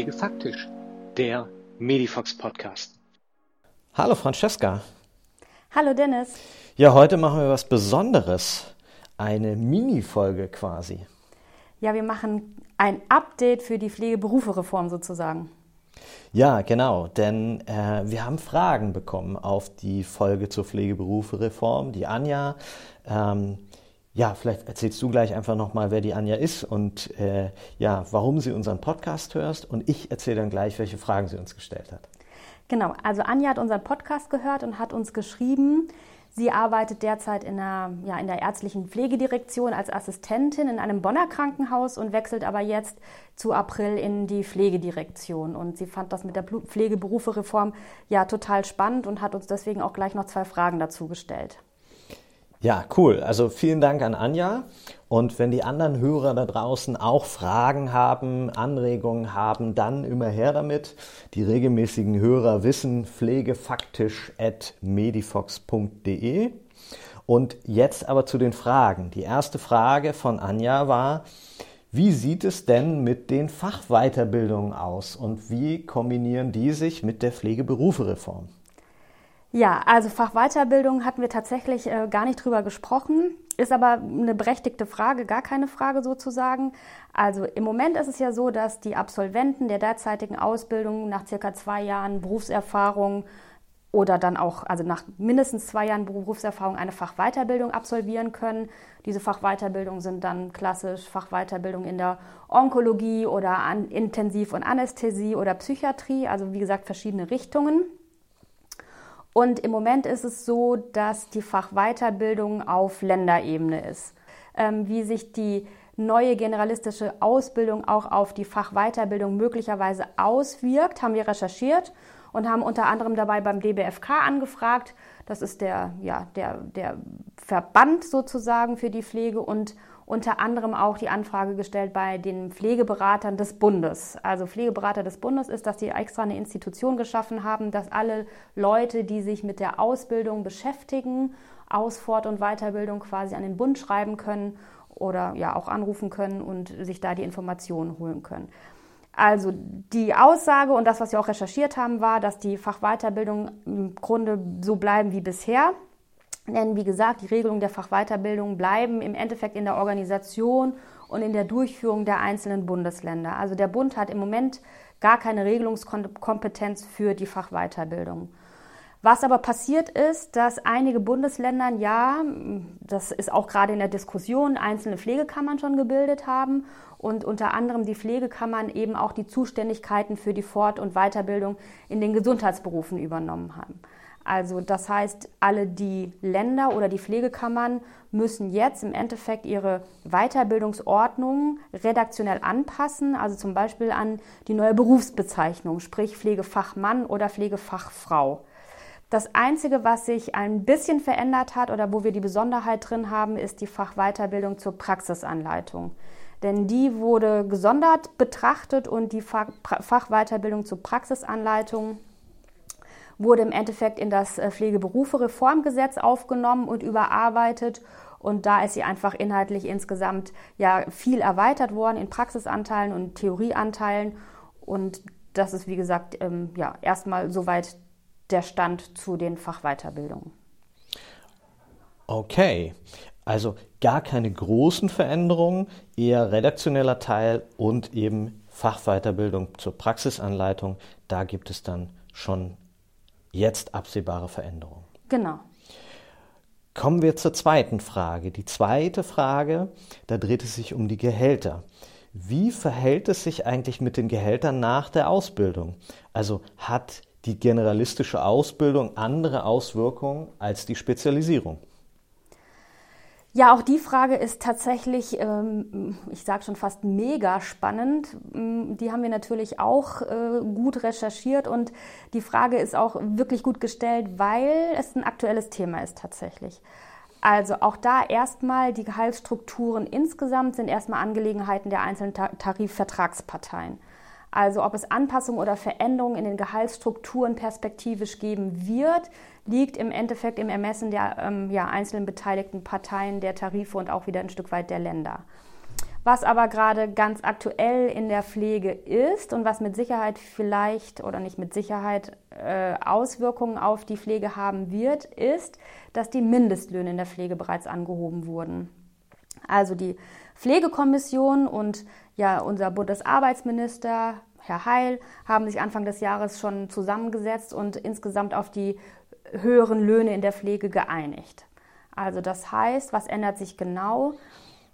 Pflegefaktisch, der Medifox Podcast. Hallo Francesca. Hallo Dennis. Ja, heute machen wir was Besonderes. Eine Mini-Folge quasi. Ja, wir machen ein Update für die Pflegeberufe-Reform sozusagen. Ja, genau, denn äh, wir haben Fragen bekommen auf die Folge zur Pflegeberufe-Reform. Die Anja ähm, ja, vielleicht erzählst du gleich einfach nochmal, wer die Anja ist und äh, ja, warum sie unseren Podcast hörst. Und ich erzähle dann gleich, welche Fragen sie uns gestellt hat. Genau, also Anja hat unseren Podcast gehört und hat uns geschrieben, sie arbeitet derzeit in der, ja, in der ärztlichen Pflegedirektion als Assistentin in einem Bonner Krankenhaus und wechselt aber jetzt zu April in die Pflegedirektion. Und sie fand das mit der Pflegeberufe-Reform ja total spannend und hat uns deswegen auch gleich noch zwei Fragen dazu gestellt. Ja, cool. Also vielen Dank an Anja. Und wenn die anderen Hörer da draußen auch Fragen haben, Anregungen haben, dann immer her damit. Die regelmäßigen Hörer wissen pflegefaktisch at medifox.de. Und jetzt aber zu den Fragen. Die erste Frage von Anja war, wie sieht es denn mit den Fachweiterbildungen aus und wie kombinieren die sich mit der Pflegeberufe-Reform? Ja, also Fachweiterbildung hatten wir tatsächlich äh, gar nicht drüber gesprochen, ist aber eine berechtigte Frage, gar keine Frage sozusagen. Also im Moment ist es ja so, dass die Absolventen der derzeitigen Ausbildung nach circa zwei Jahren Berufserfahrung oder dann auch, also nach mindestens zwei Jahren Berufserfahrung eine Fachweiterbildung absolvieren können. Diese Fachweiterbildungen sind dann klassisch Fachweiterbildung in der Onkologie oder Intensiv- und Anästhesie oder Psychiatrie, also wie gesagt verschiedene Richtungen. Und im Moment ist es so, dass die Fachweiterbildung auf Länderebene ist. Ähm, wie sich die neue generalistische Ausbildung auch auf die Fachweiterbildung möglicherweise auswirkt, haben wir recherchiert und haben unter anderem dabei beim DBFK angefragt. Das ist der, ja, der, der Verband sozusagen für die Pflege und unter anderem auch die Anfrage gestellt bei den Pflegeberatern des Bundes. Also Pflegeberater des Bundes ist, dass sie extra eine Institution geschaffen haben, dass alle Leute, die sich mit der Ausbildung beschäftigen, Aus-, Fort- und Weiterbildung quasi an den Bund schreiben können oder ja auch anrufen können und sich da die Informationen holen können. Also die Aussage und das, was wir auch recherchiert haben, war, dass die Fachweiterbildung im Grunde so bleiben wie bisher. Denn wie gesagt, die Regelungen der Fachweiterbildung bleiben im Endeffekt in der Organisation und in der Durchführung der einzelnen Bundesländer. Also der Bund hat im Moment gar keine Regelungskompetenz für die Fachweiterbildung. Was aber passiert ist, dass einige Bundesländer ja, das ist auch gerade in der Diskussion, einzelne Pflegekammern schon gebildet haben und unter anderem die Pflegekammern eben auch die Zuständigkeiten für die Fort- und Weiterbildung in den Gesundheitsberufen übernommen haben. Also das heißt, alle die Länder oder die Pflegekammern müssen jetzt im Endeffekt ihre Weiterbildungsordnung redaktionell anpassen, also zum Beispiel an die neue Berufsbezeichnung, sprich Pflegefachmann oder Pflegefachfrau. Das Einzige, was sich ein bisschen verändert hat oder wo wir die Besonderheit drin haben, ist die Fachweiterbildung zur Praxisanleitung. Denn die wurde gesondert betrachtet und die Fachweiterbildung zur Praxisanleitung wurde im Endeffekt in das äh, Pflegeberufe-Reformgesetz aufgenommen und überarbeitet. Und da ist sie einfach inhaltlich insgesamt ja viel erweitert worden in Praxisanteilen und Theorieanteilen. Und das ist, wie gesagt, ähm, ja, erstmal soweit der Stand zu den Fachweiterbildungen. Okay, also gar keine großen Veränderungen, eher redaktioneller Teil und eben Fachweiterbildung zur Praxisanleitung. Da gibt es dann schon jetzt absehbare Veränderungen. Genau. Kommen wir zur zweiten Frage. Die zweite Frage, da dreht es sich um die Gehälter. Wie verhält es sich eigentlich mit den Gehältern nach der Ausbildung? Also hat die generalistische Ausbildung andere Auswirkungen als die Spezialisierung? Ja, auch die Frage ist tatsächlich, ähm, ich sage schon fast mega spannend. Mm, die haben wir natürlich auch äh, gut recherchiert und die Frage ist auch wirklich gut gestellt, weil es ein aktuelles Thema ist tatsächlich. Also auch da erstmal die Gehaltsstrukturen insgesamt sind erstmal Angelegenheiten der einzelnen Tarifvertragsparteien. Also ob es Anpassungen oder Veränderungen in den Gehaltsstrukturen perspektivisch geben wird, liegt im Endeffekt im Ermessen der ähm, ja, einzelnen beteiligten Parteien, der Tarife und auch wieder ein Stück weit der Länder. Was aber gerade ganz aktuell in der Pflege ist und was mit Sicherheit vielleicht oder nicht mit Sicherheit äh, Auswirkungen auf die Pflege haben wird, ist, dass die Mindestlöhne in der Pflege bereits angehoben wurden. Also die Pflegekommission und ja unser Bundesarbeitsminister Herr Heil haben sich Anfang des Jahres schon zusammengesetzt und insgesamt auf die höheren Löhne in der Pflege geeinigt. Also das heißt, was ändert sich genau?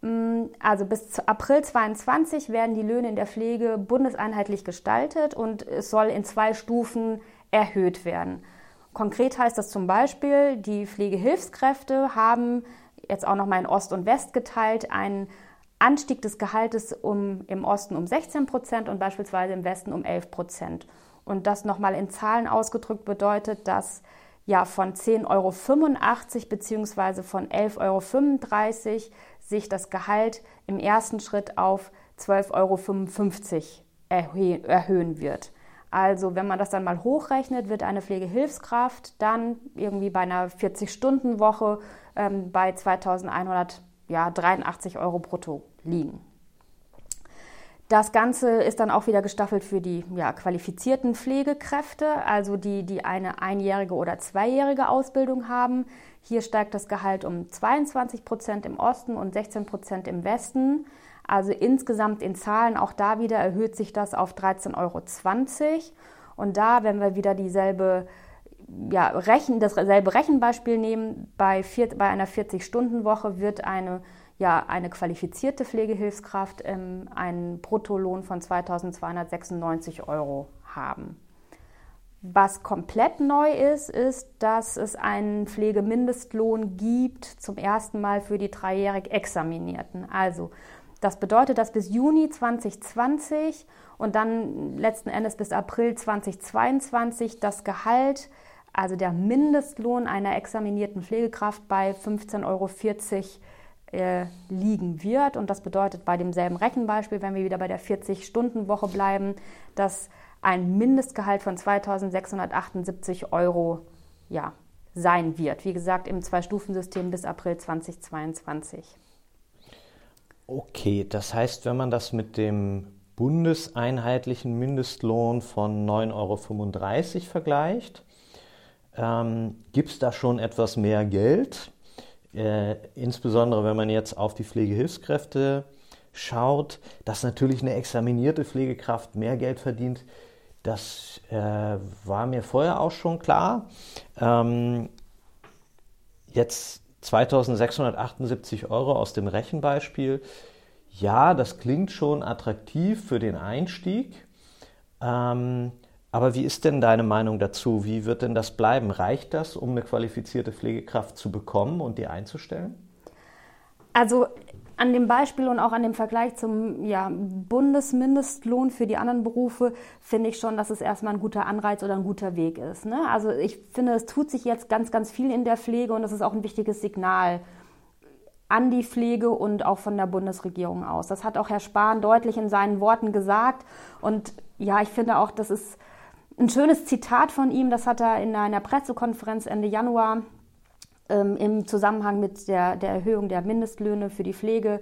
Mm, also bis April 2022 werden die Löhne in der Pflege bundeseinheitlich gestaltet und es soll in zwei Stufen erhöht werden. Konkret heißt das zum Beispiel, die Pflegehilfskräfte haben jetzt auch nochmal in Ost und West geteilt einen Anstieg des Gehaltes um, im Osten um 16 Prozent und beispielsweise im Westen um 11 Prozent. Und das nochmal in Zahlen ausgedrückt bedeutet, dass ja von 10,85 Euro bzw. von 11,35 Euro sich das Gehalt im ersten Schritt auf 12,55 Euro erhöhen wird. Also wenn man das dann mal hochrechnet, wird eine Pflegehilfskraft dann irgendwie bei einer 40-Stunden-Woche ähm, bei 2183 Euro brutto liegen. Das Ganze ist dann auch wieder gestaffelt für die ja, qualifizierten Pflegekräfte, also die, die eine einjährige oder zweijährige Ausbildung haben. Hier steigt das Gehalt um 22 Prozent im Osten und 16 Prozent im Westen. Also insgesamt in Zahlen, auch da wieder erhöht sich das auf 13,20 Euro. Und da, wenn wir wieder dieselbe, ja, Rechen, dasselbe Rechenbeispiel nehmen, bei, vier, bei einer 40-Stunden-Woche wird eine ja eine qualifizierte Pflegehilfskraft ähm, einen Bruttolohn von 2.296 Euro haben. Was komplett neu ist, ist, dass es einen Pflegemindestlohn gibt zum ersten Mal für die dreijährig Examinierten. Also das bedeutet, dass bis Juni 2020 und dann letzten Endes bis April 2022 das Gehalt, also der Mindestlohn einer examinierten Pflegekraft bei 15,40 Euro äh, liegen wird. Und das bedeutet bei demselben Rechenbeispiel, wenn wir wieder bei der 40-Stunden-Woche bleiben, dass ein Mindestgehalt von 2.678 Euro ja, sein wird. Wie gesagt, im Zwei-Stufen-System bis April 2022. Okay, das heißt, wenn man das mit dem bundeseinheitlichen Mindestlohn von 9,35 Euro vergleicht, ähm, gibt es da schon etwas mehr Geld? Äh, insbesondere wenn man jetzt auf die Pflegehilfskräfte schaut, dass natürlich eine examinierte Pflegekraft mehr Geld verdient, das äh, war mir vorher auch schon klar. Ähm, jetzt 2678 Euro aus dem Rechenbeispiel. Ja, das klingt schon attraktiv für den Einstieg. Ähm, aber wie ist denn deine Meinung dazu? Wie wird denn das bleiben? Reicht das, um eine qualifizierte Pflegekraft zu bekommen und die einzustellen? Also an dem Beispiel und auch an dem Vergleich zum ja, Bundesmindestlohn für die anderen Berufe finde ich schon, dass es erstmal ein guter Anreiz oder ein guter Weg ist. Ne? Also ich finde, es tut sich jetzt ganz, ganz viel in der Pflege und das ist auch ein wichtiges Signal an die Pflege und auch von der Bundesregierung aus. Das hat auch Herr Spahn deutlich in seinen Worten gesagt. Und ja, ich finde auch, das ist ein schönes Zitat von ihm, das hat er in einer Pressekonferenz Ende Januar ähm, im Zusammenhang mit der, der Erhöhung der Mindestlöhne für die Pflege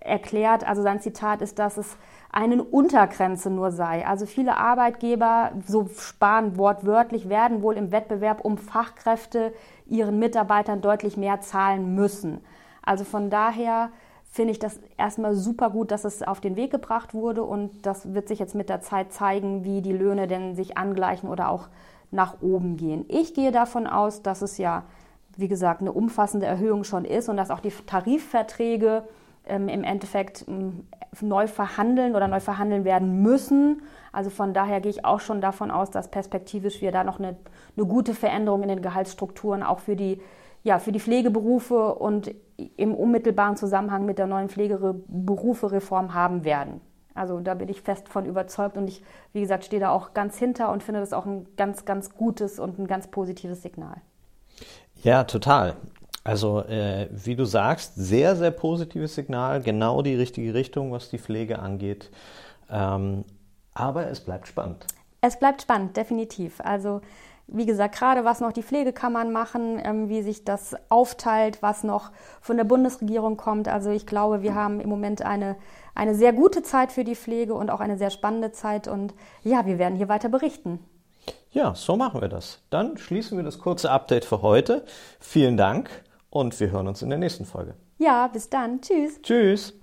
erklärt. Also sein Zitat ist, dass es eine Untergrenze nur sei. Also viele Arbeitgeber, so sparen wortwörtlich, werden wohl im Wettbewerb um Fachkräfte ihren Mitarbeitern deutlich mehr zahlen müssen. Also von daher finde ich das erstmal super gut, dass es auf den Weg gebracht wurde und das wird sich jetzt mit der Zeit zeigen, wie die Löhne denn sich angleichen oder auch nach oben gehen. Ich gehe davon aus, dass es ja, wie gesagt, eine umfassende Erhöhung schon ist und dass auch die Tarifverträge ähm, im Endeffekt ähm, neu verhandeln oder neu verhandeln werden müssen. Also von daher gehe ich auch schon davon aus, dass perspektivisch wir da noch eine, eine gute Veränderung in den Gehaltsstrukturen auch für die ja, für die Pflegeberufe und im unmittelbaren Zusammenhang mit der neuen Pflegeberufe-Reform haben werden. Also da bin ich fest von überzeugt und ich, wie gesagt, stehe da auch ganz hinter und finde das auch ein ganz, ganz gutes und ein ganz positives Signal. Ja, total. Also äh, wie du sagst, sehr, sehr positives Signal, genau die richtige Richtung, was die Pflege angeht. Ähm, aber es bleibt spannend. Es bleibt spannend, definitiv. Also wie gesagt, gerade was noch die Pflegekammern machen, ähm, wie sich das aufteilt, was noch von der Bundesregierung kommt. Also ich glaube, wir haben im Moment eine, eine sehr gute Zeit für die Pflege und auch eine sehr spannende Zeit. Und ja, wir werden hier weiter berichten. Ja, so machen wir das. Dann schließen wir das kurze Update für heute. Vielen Dank und wir hören uns in der nächsten Folge. Ja, bis dann. Tschüss. Tschüss.